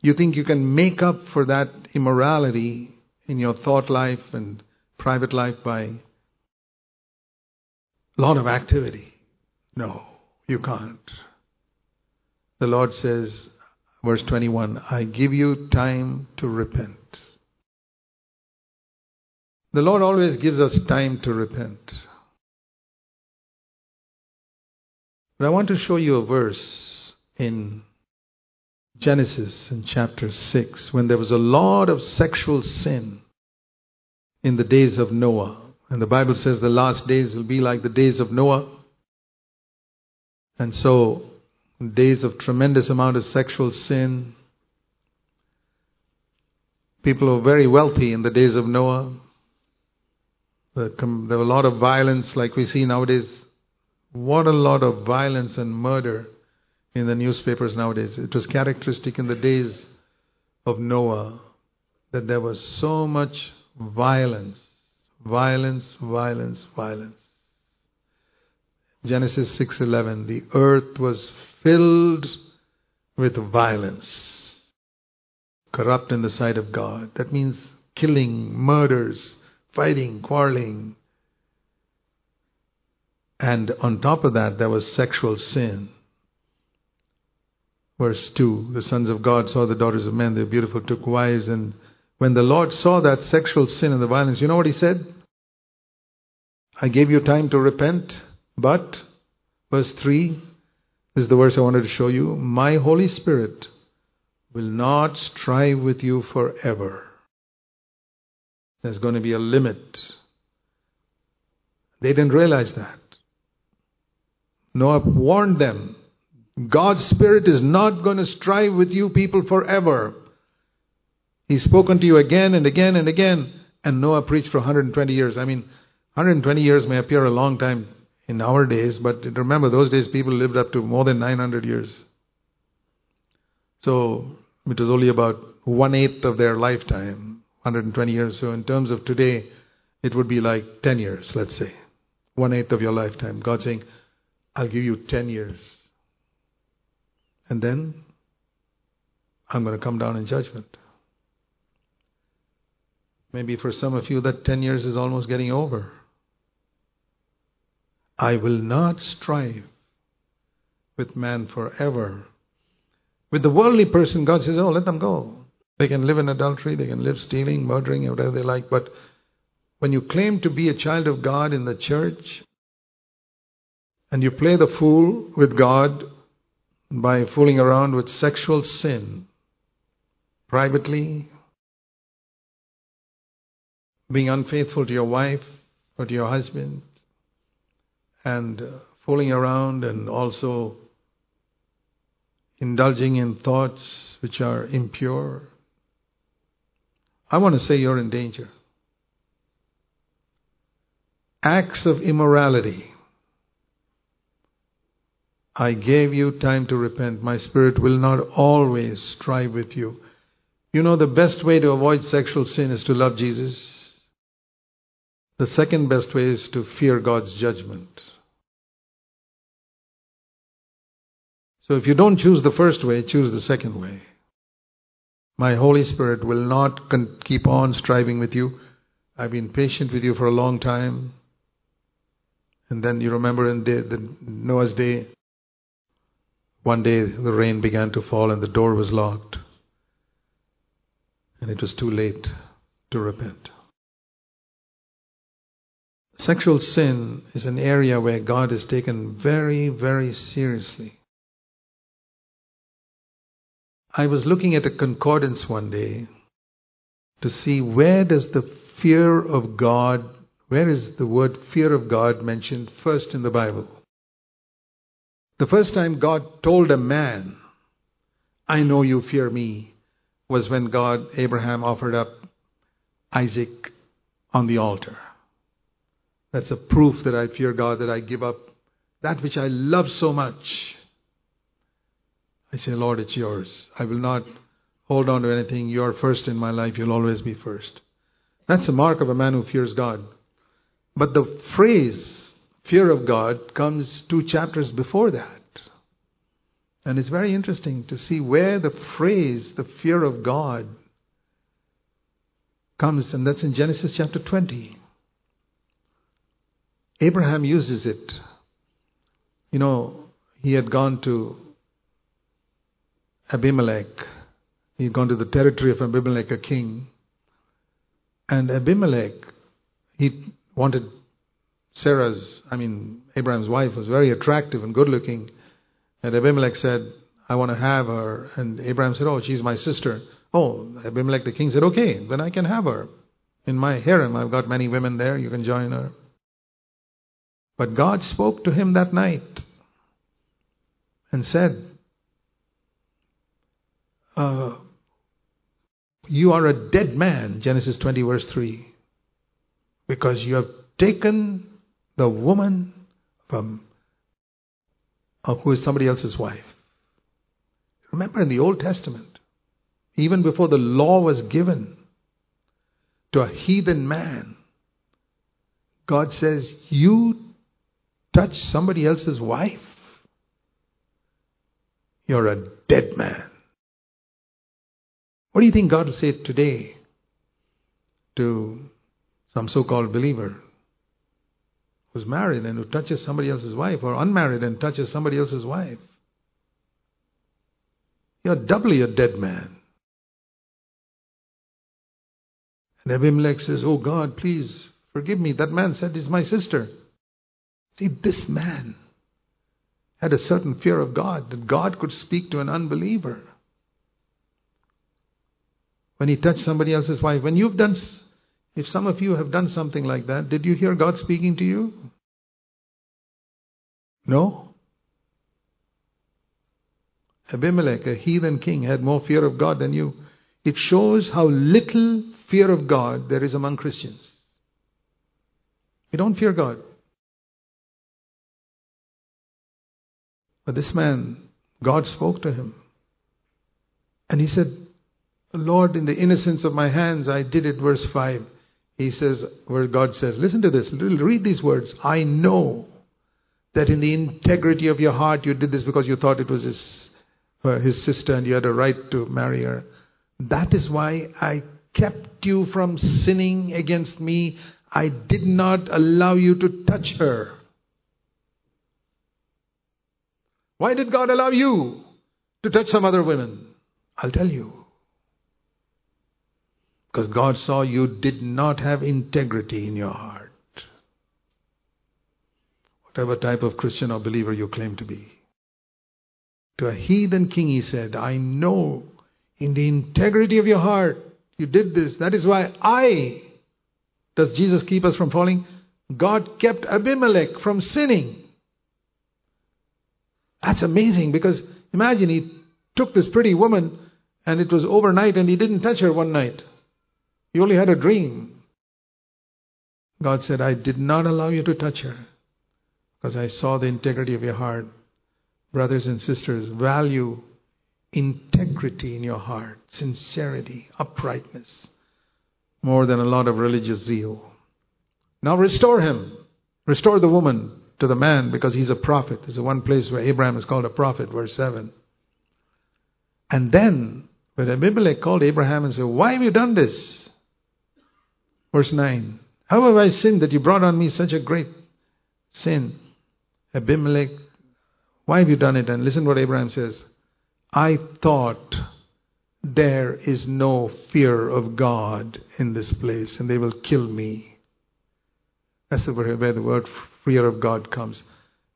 You think you can make up for that immorality in your thought life and private life by a lot of activity. No, you can't. The Lord says, verse 21, I give you time to repent. The Lord always gives us time to repent. But I want to show you a verse in Genesis in chapter 6 when there was a lot of sexual sin in the days of Noah. And the Bible says the last days will be like the days of Noah. And so, days of tremendous amount of sexual sin. People were very wealthy in the days of Noah. There were a lot of violence like we see nowadays. What a lot of violence and murder in the newspapers nowadays. It was characteristic in the days of Noah that there was so much violence, violence, violence, violence. Genesis 6:11 the earth was filled with violence corrupt in the sight of God that means killing murders fighting quarreling and on top of that there was sexual sin verse 2 the sons of God saw the daughters of men they were beautiful took wives and when the Lord saw that sexual sin and the violence you know what he said I gave you time to repent but, verse 3 this is the verse I wanted to show you. My Holy Spirit will not strive with you forever. There's going to be a limit. They didn't realize that. Noah warned them God's Spirit is not going to strive with you people forever. He's spoken to you again and again and again. And Noah preached for 120 years. I mean, 120 years may appear a long time in our days, but remember, those days people lived up to more than 900 years. So it was only about one eighth of their lifetime, 120 years. So in terms of today, it would be like 10 years, let's say. One eighth of your lifetime. God saying, I'll give you 10 years. And then I'm going to come down in judgment. Maybe for some of you, that 10 years is almost getting over. I will not strive with man forever. With the worldly person, God says, Oh, let them go. They can live in adultery, they can live stealing, murdering, whatever they like. But when you claim to be a child of God in the church and you play the fool with God by fooling around with sexual sin privately, being unfaithful to your wife or to your husband, and fooling around and also indulging in thoughts which are impure, I want to say you're in danger. Acts of immorality. I gave you time to repent. My spirit will not always strive with you. You know, the best way to avoid sexual sin is to love Jesus. The second best way is to fear God's judgment. So if you don't choose the first way, choose the second way. My Holy Spirit will not keep on striving with you. I've been patient with you for a long time. And then you remember in the Noah's day, one day the rain began to fall and the door was locked. And it was too late to repent. Sexual sin is an area where God is taken very, very seriously. I was looking at a concordance one day to see where does the fear of God, where is the word fear of God mentioned first in the Bible? The first time God told a man, I know you fear me, was when God, Abraham, offered up Isaac on the altar. That's a proof that I fear God, that I give up that which I love so much I say, Lord, it's yours. I will not hold on to anything. You're first in my life. You'll always be first. That's the mark of a man who fears God. But the phrase, fear of God, comes two chapters before that. And it's very interesting to see where the phrase, the fear of God, comes, and that's in Genesis chapter 20. Abraham uses it. You know, he had gone to Abimelech. He had gone to the territory of Abimelech, a king. And Abimelech he wanted Sarah's, I mean, Abraham's wife was very attractive and good looking. And Abimelech said, I want to have her. And Abraham said, Oh, she's my sister. Oh, Abimelech the king said, Okay, then I can have her. In my harem, I've got many women there. You can join her. But God spoke to him that night and said, uh, You are a dead man, Genesis 20, verse 3, because you have taken the woman from uh, who is somebody else's wife. Remember in the Old Testament, even before the law was given to a heathen man, God says, You touch somebody else's wife, you're a dead man. What do you think God will say today to some so called believer who's married and who touches somebody else's wife, or unmarried and touches somebody else's wife? You're doubly a dead man. And Abimelech says, Oh God, please forgive me. That man said he's my sister. See, this man had a certain fear of God, that God could speak to an unbeliever. When he touched somebody else's wife, when you've done, if some of you have done something like that, did you hear God speaking to you? No? Abimelech, a heathen king, had more fear of God than you. It shows how little fear of God there is among Christians. We don't fear God. But this man, God spoke to him. And he said, Lord, in the innocence of my hands, I did it. Verse 5. He says, where God says, listen to this, read these words. I know that in the integrity of your heart you did this because you thought it was his, his sister and you had a right to marry her. That is why I kept you from sinning against me. I did not allow you to touch her. Why did God allow you to touch some other women? I'll tell you. Because God saw you did not have integrity in your heart. Whatever type of Christian or believer you claim to be. To a heathen king, he said, I know in the integrity of your heart you did this. That is why I. Does Jesus keep us from falling? God kept Abimelech from sinning. That's amazing because imagine he took this pretty woman and it was overnight and he didn't touch her one night. He only had a dream. God said, I did not allow you to touch her because I saw the integrity of your heart. Brothers and sisters, value integrity in your heart, sincerity, uprightness, more than a lot of religious zeal. Now restore him. Restore the woman to the man because he's a prophet. There's the one place where Abraham is called a prophet, verse 7. And then, when Abimelech called Abraham and said, Why have you done this? Verse 9. How have I sinned that you brought on me such a great sin? Abimelech, why have you done it? And listen what Abraham says. I thought there is no fear of God in this place and they will kill me. That's where the word fear of God comes.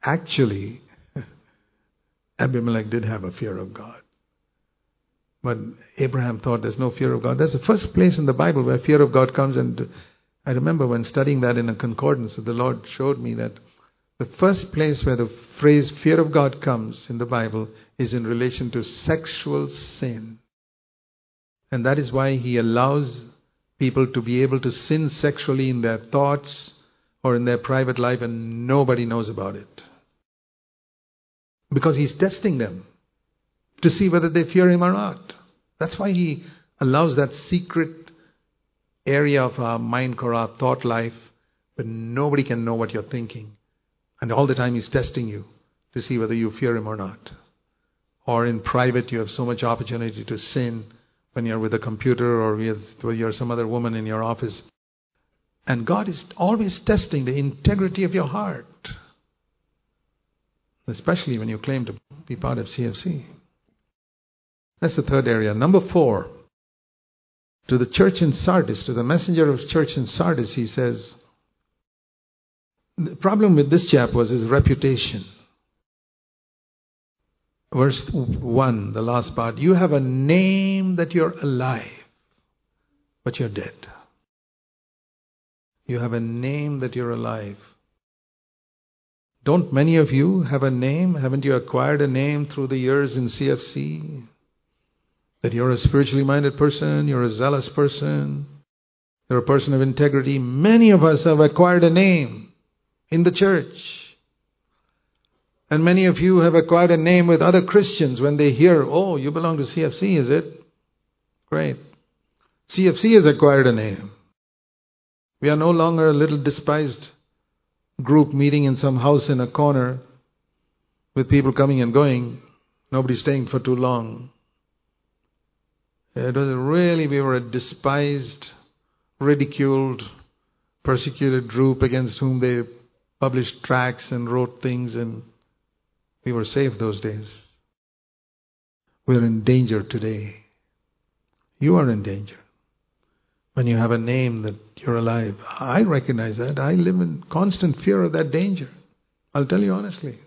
Actually, Abimelech did have a fear of God. But Abraham thought there's no fear of God. That's the first place in the Bible where fear of God comes. And I remember when studying that in a concordance, the Lord showed me that the first place where the phrase fear of God comes in the Bible is in relation to sexual sin. And that is why He allows people to be able to sin sexually in their thoughts, or in their private life and nobody knows about it. Because he's testing them to see whether they fear him or not. That's why he allows that secret area of our mind our thought life but nobody can know what you're thinking. And all the time he's testing you to see whether you fear him or not. Or in private you have so much opportunity to sin when you're with a computer or with you're some other woman in your office and God is always testing the integrity of your heart, especially when you claim to be part of CFC. That's the third area. Number four, to the church in Sardis, to the messenger of church in Sardis, he says, The problem with this chap was his reputation. Verse 1, the last part. You have a name that you're alive, but you're dead. You have a name that you're alive. Don't many of you have a name? Haven't you acquired a name through the years in CFC? That you're a spiritually minded person, you're a zealous person, you're a person of integrity. Many of us have acquired a name in the church. And many of you have acquired a name with other Christians when they hear, oh, you belong to CFC, is it? Great. CFC has acquired a name. We are no longer a little despised group meeting in some house in a corner with people coming and going, nobody staying for too long. It was really, we were a despised, ridiculed, persecuted group against whom they published tracts and wrote things, and we were safe those days. We're in danger today. You are in danger when you have a name that you're alive. I recognize that. I live in constant fear of that danger. I'll tell you honestly.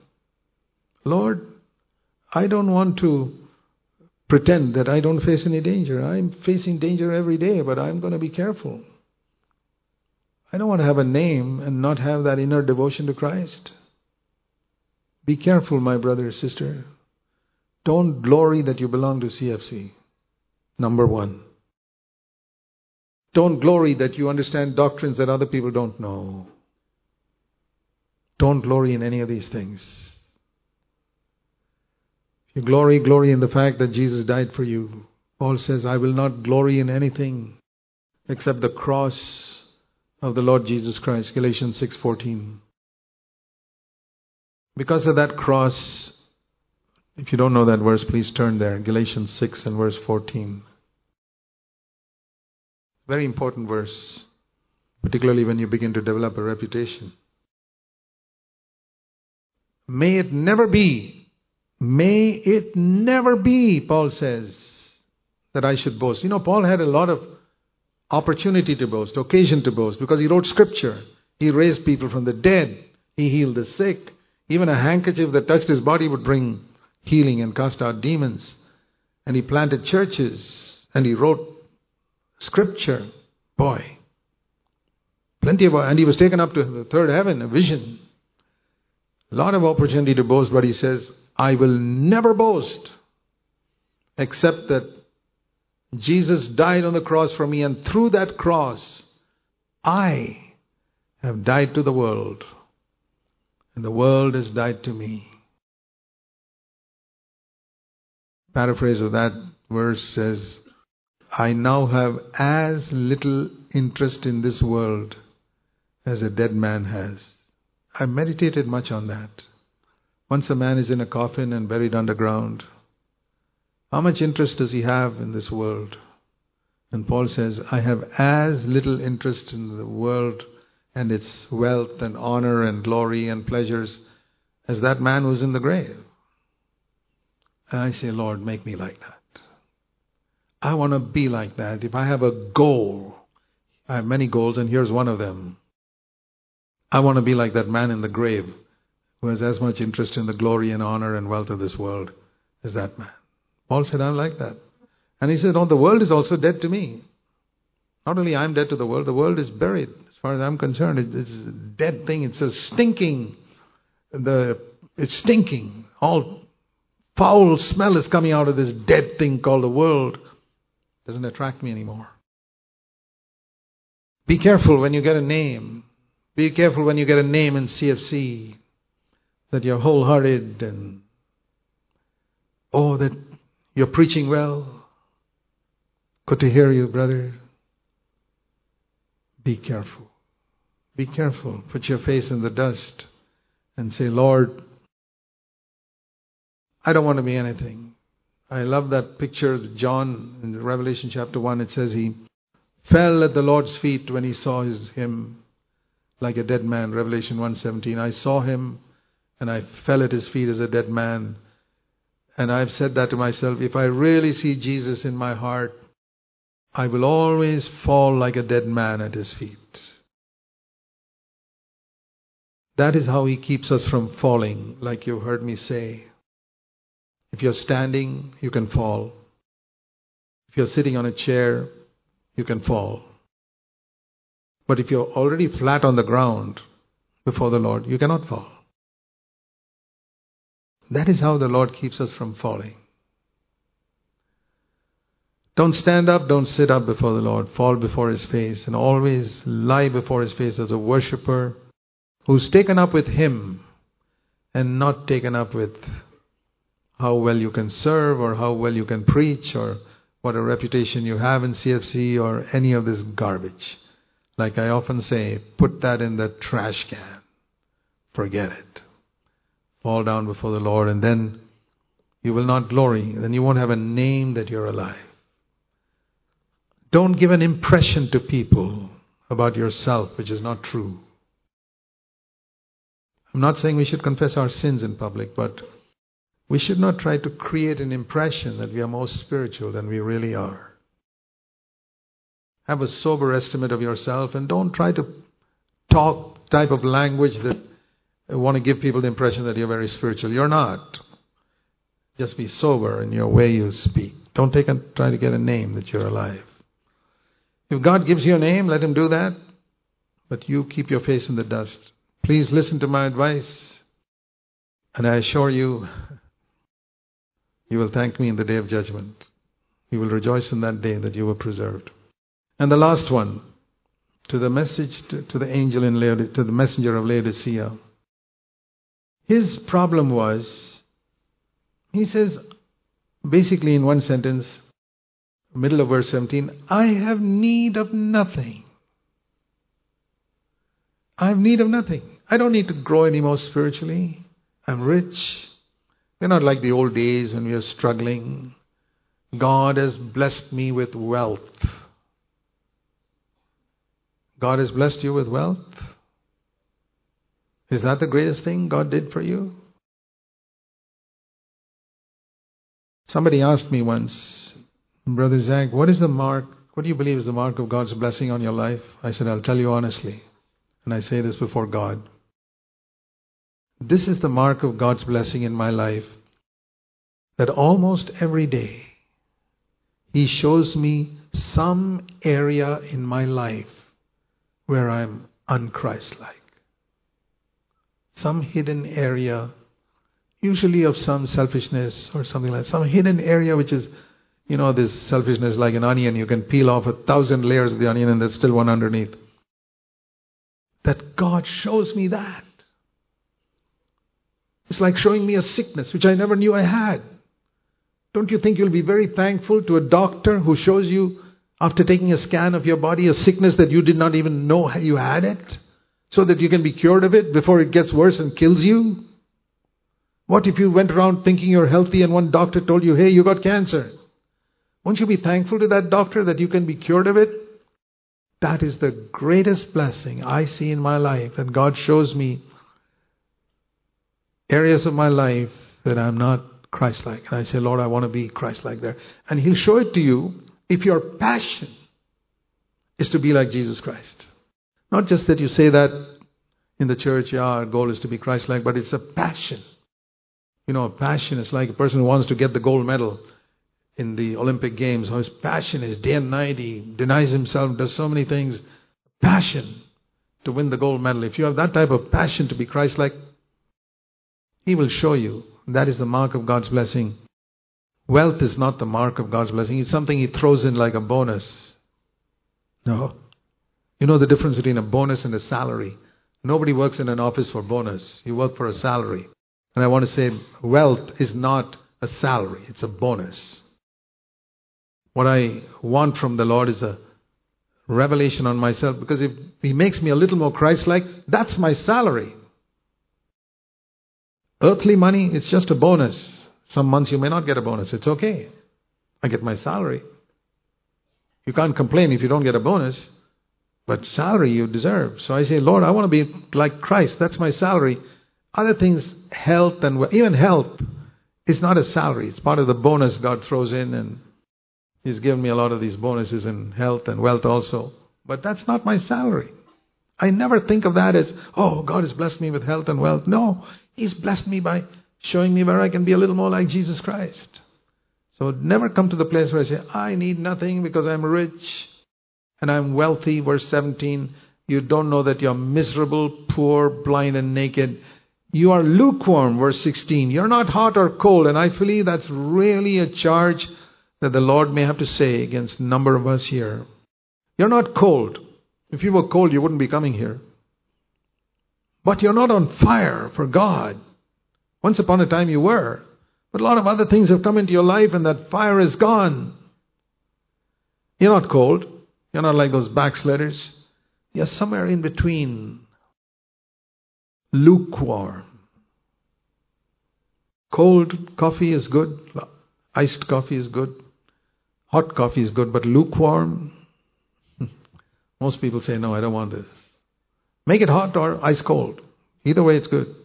Lord, I don't want to pretend that I don't face any danger. I'm facing danger every day, but I'm going to be careful. I don't want to have a name and not have that inner devotion to Christ. Be careful, my brother, sister. Don't glory that you belong to CFC. Number one. Don't glory that you understand doctrines that other people don't know. Don't glory in any of these things. Glory, glory in the fact that Jesus died for you. Paul says, I will not glory in anything except the cross of the Lord Jesus Christ. Galatians 6:14. Because of that cross, if you don't know that verse, please turn there. Galatians 6 and verse 14. Very important verse, particularly when you begin to develop a reputation. May it never be, may it never be, Paul says, that I should boast. You know, Paul had a lot of opportunity to boast, occasion to boast, because he wrote scripture. He raised people from the dead, he healed the sick. Even a handkerchief that touched his body would bring healing and cast out demons. And he planted churches and he wrote Scripture, boy. Plenty of, and he was taken up to the third heaven, a vision. A lot of opportunity to boast, but he says, I will never boast except that Jesus died on the cross for me, and through that cross, I have died to the world, and the world has died to me. Paraphrase of that verse says, I now have as little interest in this world as a dead man has. I meditated much on that. Once a man is in a coffin and buried underground, how much interest does he have in this world? And Paul says, I have as little interest in the world and its wealth and honor and glory and pleasures as that man who's in the grave. And I say, Lord, make me like that. I want to be like that. If I have a goal, I have many goals, and here's one of them. I want to be like that man in the grave who has as much interest in the glory and honor and wealth of this world as that man. Paul said, I'm like that. And he said, Oh, the world is also dead to me. Not only I'm dead to the world, the world is buried. As far as I'm concerned, it's a dead thing. It's a stinking. The, it's stinking. All foul smell is coming out of this dead thing called the world It doesn't attract me anymore. Be careful when you get a name. Be careful when you get a name in CFC that you're wholehearted and oh, that you're preaching well. Good to hear you, brother. Be careful. Be careful. Put your face in the dust and say, Lord, I don't want to be anything. I love that picture of John in Revelation chapter 1. It says he fell at the Lord's feet when he saw his, him like a dead man. Revelation 1:17. I saw him and I fell at his feet as a dead man. And I've said that to myself, if I really see Jesus in my heart, I will always fall like a dead man at his feet. That is how He keeps us from falling, like you heard me say. If you're standing, you can fall. If you're sitting on a chair, you can fall. But if you're already flat on the ground before the Lord, you cannot fall. That is how the Lord keeps us from falling. Don't stand up, don't sit up before the Lord. Fall before His face and always lie before His face as a worshiper who's taken up with Him and not taken up with how well you can serve or how well you can preach or what a reputation you have in CFC or any of this garbage. Like I often say, put that in the trash can. Forget it. Fall down before the Lord and then you will not glory. Then you won't have a name that you're alive. Don't give an impression to people about yourself which is not true. I'm not saying we should confess our sins in public, but we should not try to create an impression that we are more spiritual than we really are. Have a sober estimate of yourself and don't try to talk type of language that want to give people the impression that you're very spiritual. You're not. Just be sober in your way you speak. Don't take and try to get a name that you're alive. If God gives you a name, let Him do that. But you keep your face in the dust. Please listen to my advice. And I assure you, you will thank me in the day of judgment. You will rejoice in that day that you were preserved. And the last one, to the message to, to the angel in Laodicea, to the messenger of Laodicea. His problem was, he says, basically in one sentence, middle of verse 17, I have need of nothing. I have need of nothing. I don't need to grow any more spiritually. I'm rich. We're not like the old days when we were struggling. God has blessed me with wealth. God has blessed you with wealth? Is that the greatest thing God did for you? Somebody asked me once, Brother Zac, what is the mark? What do you believe is the mark of God's blessing on your life? I said, I'll tell you honestly. And I say this before God. This is the mark of God's blessing in my life that almost every day He shows me some area in my life where I'm unchristlike. Some hidden area, usually of some selfishness or something like that. Some hidden area which is, you know, this selfishness like an onion. You can peel off a thousand layers of the onion and there's still one underneath. That God shows me that. It's like showing me a sickness which I never knew I had. Don't you think you'll be very thankful to a doctor who shows you, after taking a scan of your body, a sickness that you did not even know you had it? So that you can be cured of it before it gets worse and kills you? What if you went around thinking you're healthy and one doctor told you, hey, you got cancer? Won't you be thankful to that doctor that you can be cured of it? That is the greatest blessing I see in my life that God shows me areas of my life that I'm not Christ like. And I say, Lord, I want to be Christ like there. And He'll show it to you if your passion is to be like Jesus Christ. Not just that you say that in the church, yeah, our goal is to be Christ like, but it's a passion. You know, a passion is like a person who wants to get the gold medal in the Olympic Games. His passion is day and night, he denies himself, does so many things. Passion to win the gold medal. If you have that type of passion to be Christ like, he will show you. That is the mark of God's blessing. Wealth is not the mark of God's blessing. It's something He throws in like a bonus. No. You know the difference between a bonus and a salary. Nobody works in an office for bonus. You work for a salary. And I want to say wealth is not a salary, it's a bonus. What I want from the Lord is a revelation on myself because if He makes me a little more Christ like, that's my salary. Earthly money, it's just a bonus. Some months you may not get a bonus. It's okay. I get my salary. You can't complain if you don't get a bonus, but salary you deserve. So I say, Lord, I want to be like Christ. That's my salary. Other things, health and even health is not a salary. It's part of the bonus God throws in, and He's given me a lot of these bonuses in health and wealth also. But that's not my salary. I never think of that as, oh, God has blessed me with health and wealth. No, He's blessed me by showing me where I can be a little more like Jesus Christ. So never come to the place where I say, I need nothing because I'm rich and I'm wealthy. Verse 17, you don't know that you're miserable, poor, blind, and naked. You are lukewarm, verse 16. You're not hot or cold. And I believe that's really a charge that the Lord may have to say against a number of us here. You're not cold. If you were cold, you wouldn't be coming here. But you're not on fire for God. Once upon a time you were. But a lot of other things have come into your life and that fire is gone. You're not cold. You're not like those backsliders. You're somewhere in between. Lukewarm. Cold coffee is good. Iced coffee is good. Hot coffee is good. But lukewarm, most people say, no, I don't want this. Make it hot or ice cold. Either way, it's good.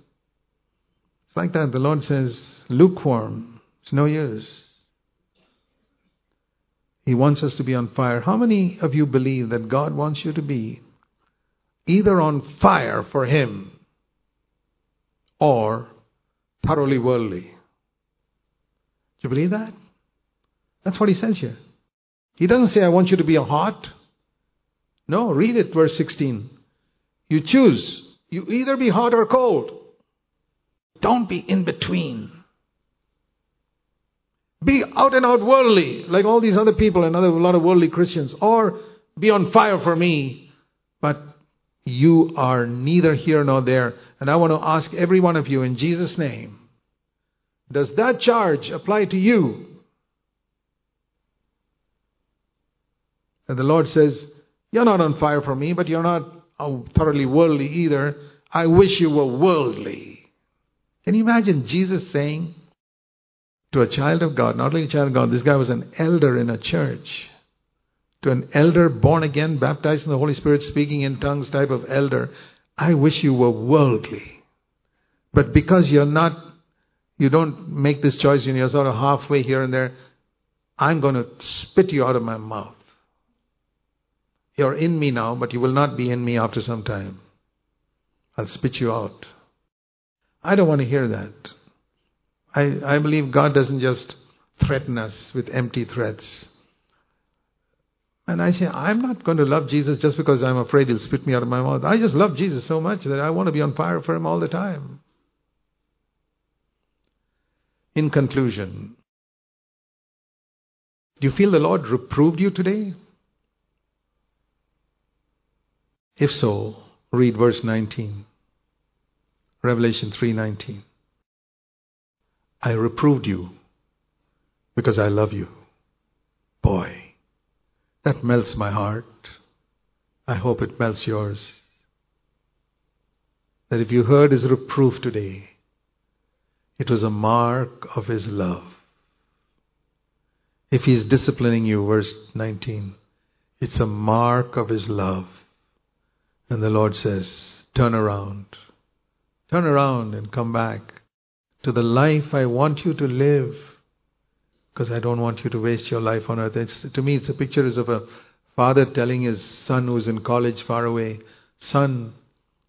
It's like that. The Lord says, lukewarm. It's no use. He wants us to be on fire. How many of you believe that God wants you to be either on fire for Him or thoroughly worldly? Do you believe that? That's what He says here. He doesn't say, I want you to be a hot. No, read it, verse 16. You choose. You either be hot or cold. Don't be in between. Be out and out worldly, like all these other people and other, a lot of worldly Christians, or be on fire for me. But you are neither here nor there. And I want to ask every one of you in Jesus' name does that charge apply to you? And the Lord says, You're not on fire for me, but you're not oh, thoroughly worldly either. I wish you were worldly. Can you imagine Jesus saying to a child of God, not only a child of God, this guy was an elder in a church, to an elder born again, baptized in the Holy Spirit, speaking in tongues type of elder, I wish you were worldly. But because you're not, you don't make this choice and you're sort of halfway here and there, I'm going to spit you out of my mouth. You're in me now, but you will not be in me after some time. I'll spit you out. I don't want to hear that. I, I believe God doesn't just threaten us with empty threats. And I say, I'm not going to love Jesus just because I'm afraid he'll spit me out of my mouth. I just love Jesus so much that I want to be on fire for him all the time. In conclusion, do you feel the Lord reproved you today? If so, read verse 19. Revelation 3:19. I reproved you because I love you. Boy, that melts my heart. I hope it melts yours. That if you heard his reproof today, it was a mark of his love. If he's disciplining you, verse 19, it's a mark of his love. And the Lord says, Turn around. Turn around and come back to the life I want you to live. Because I don't want you to waste your life on earth. It's, to me, it's a picture of a father telling his son who's in college far away, Son,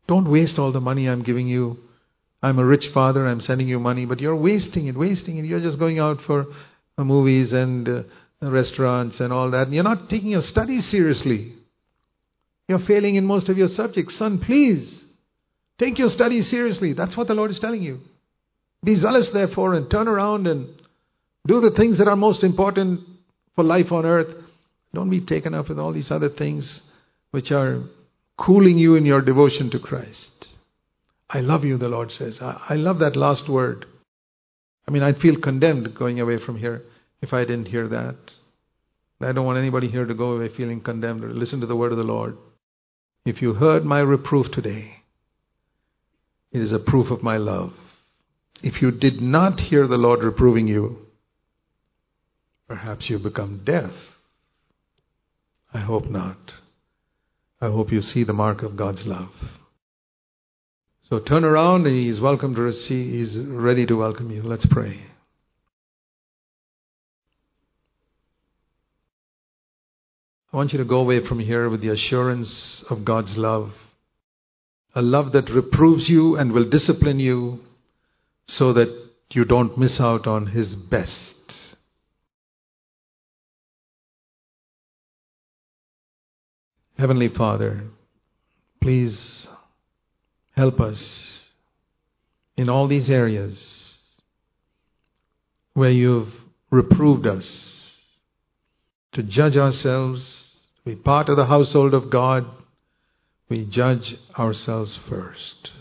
don't waste all the money I'm giving you. I'm a rich father, I'm sending you money, but you're wasting it, wasting it. You're just going out for uh, movies and uh, restaurants and all that. And you're not taking your studies seriously. You're failing in most of your subjects. Son, please take your studies seriously. That's what the Lord is telling you. Be zealous, therefore, and turn around and do the things that are most important for life on earth. Don't be taken up with all these other things which are cooling you in your devotion to Christ. I love you, the Lord says. I, I love that last word. I mean, I'd feel condemned going away from here if I didn't hear that. I don't want anybody here to go away feeling condemned. Or listen to the word of the Lord. If you heard my reproof today, it is a proof of my love. If you did not hear the Lord reproving you, perhaps you become deaf. I hope not. I hope you see the mark of God's love. So turn around and He's welcome to receive, He's ready to welcome you. Let's pray. I want you to go away from here with the assurance of God's love. a love that reproves you and will discipline you so that you don't miss out on His best. Heavenly Father, please help us in all these areas where you've reproved us to judge ourselves, be part of the household of God. We judge ourselves first.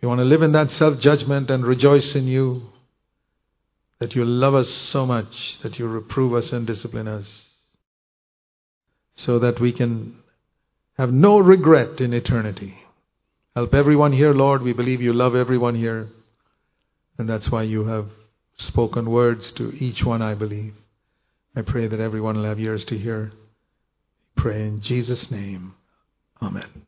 We want to live in that self judgment and rejoice in you that you love us so much that you reprove us and discipline us so that we can have no regret in eternity. Help everyone here, Lord. We believe you love everyone here. And that's why you have spoken words to each one, I believe. I pray that everyone will have ears to hear. Pray in Jesus' name. Amen.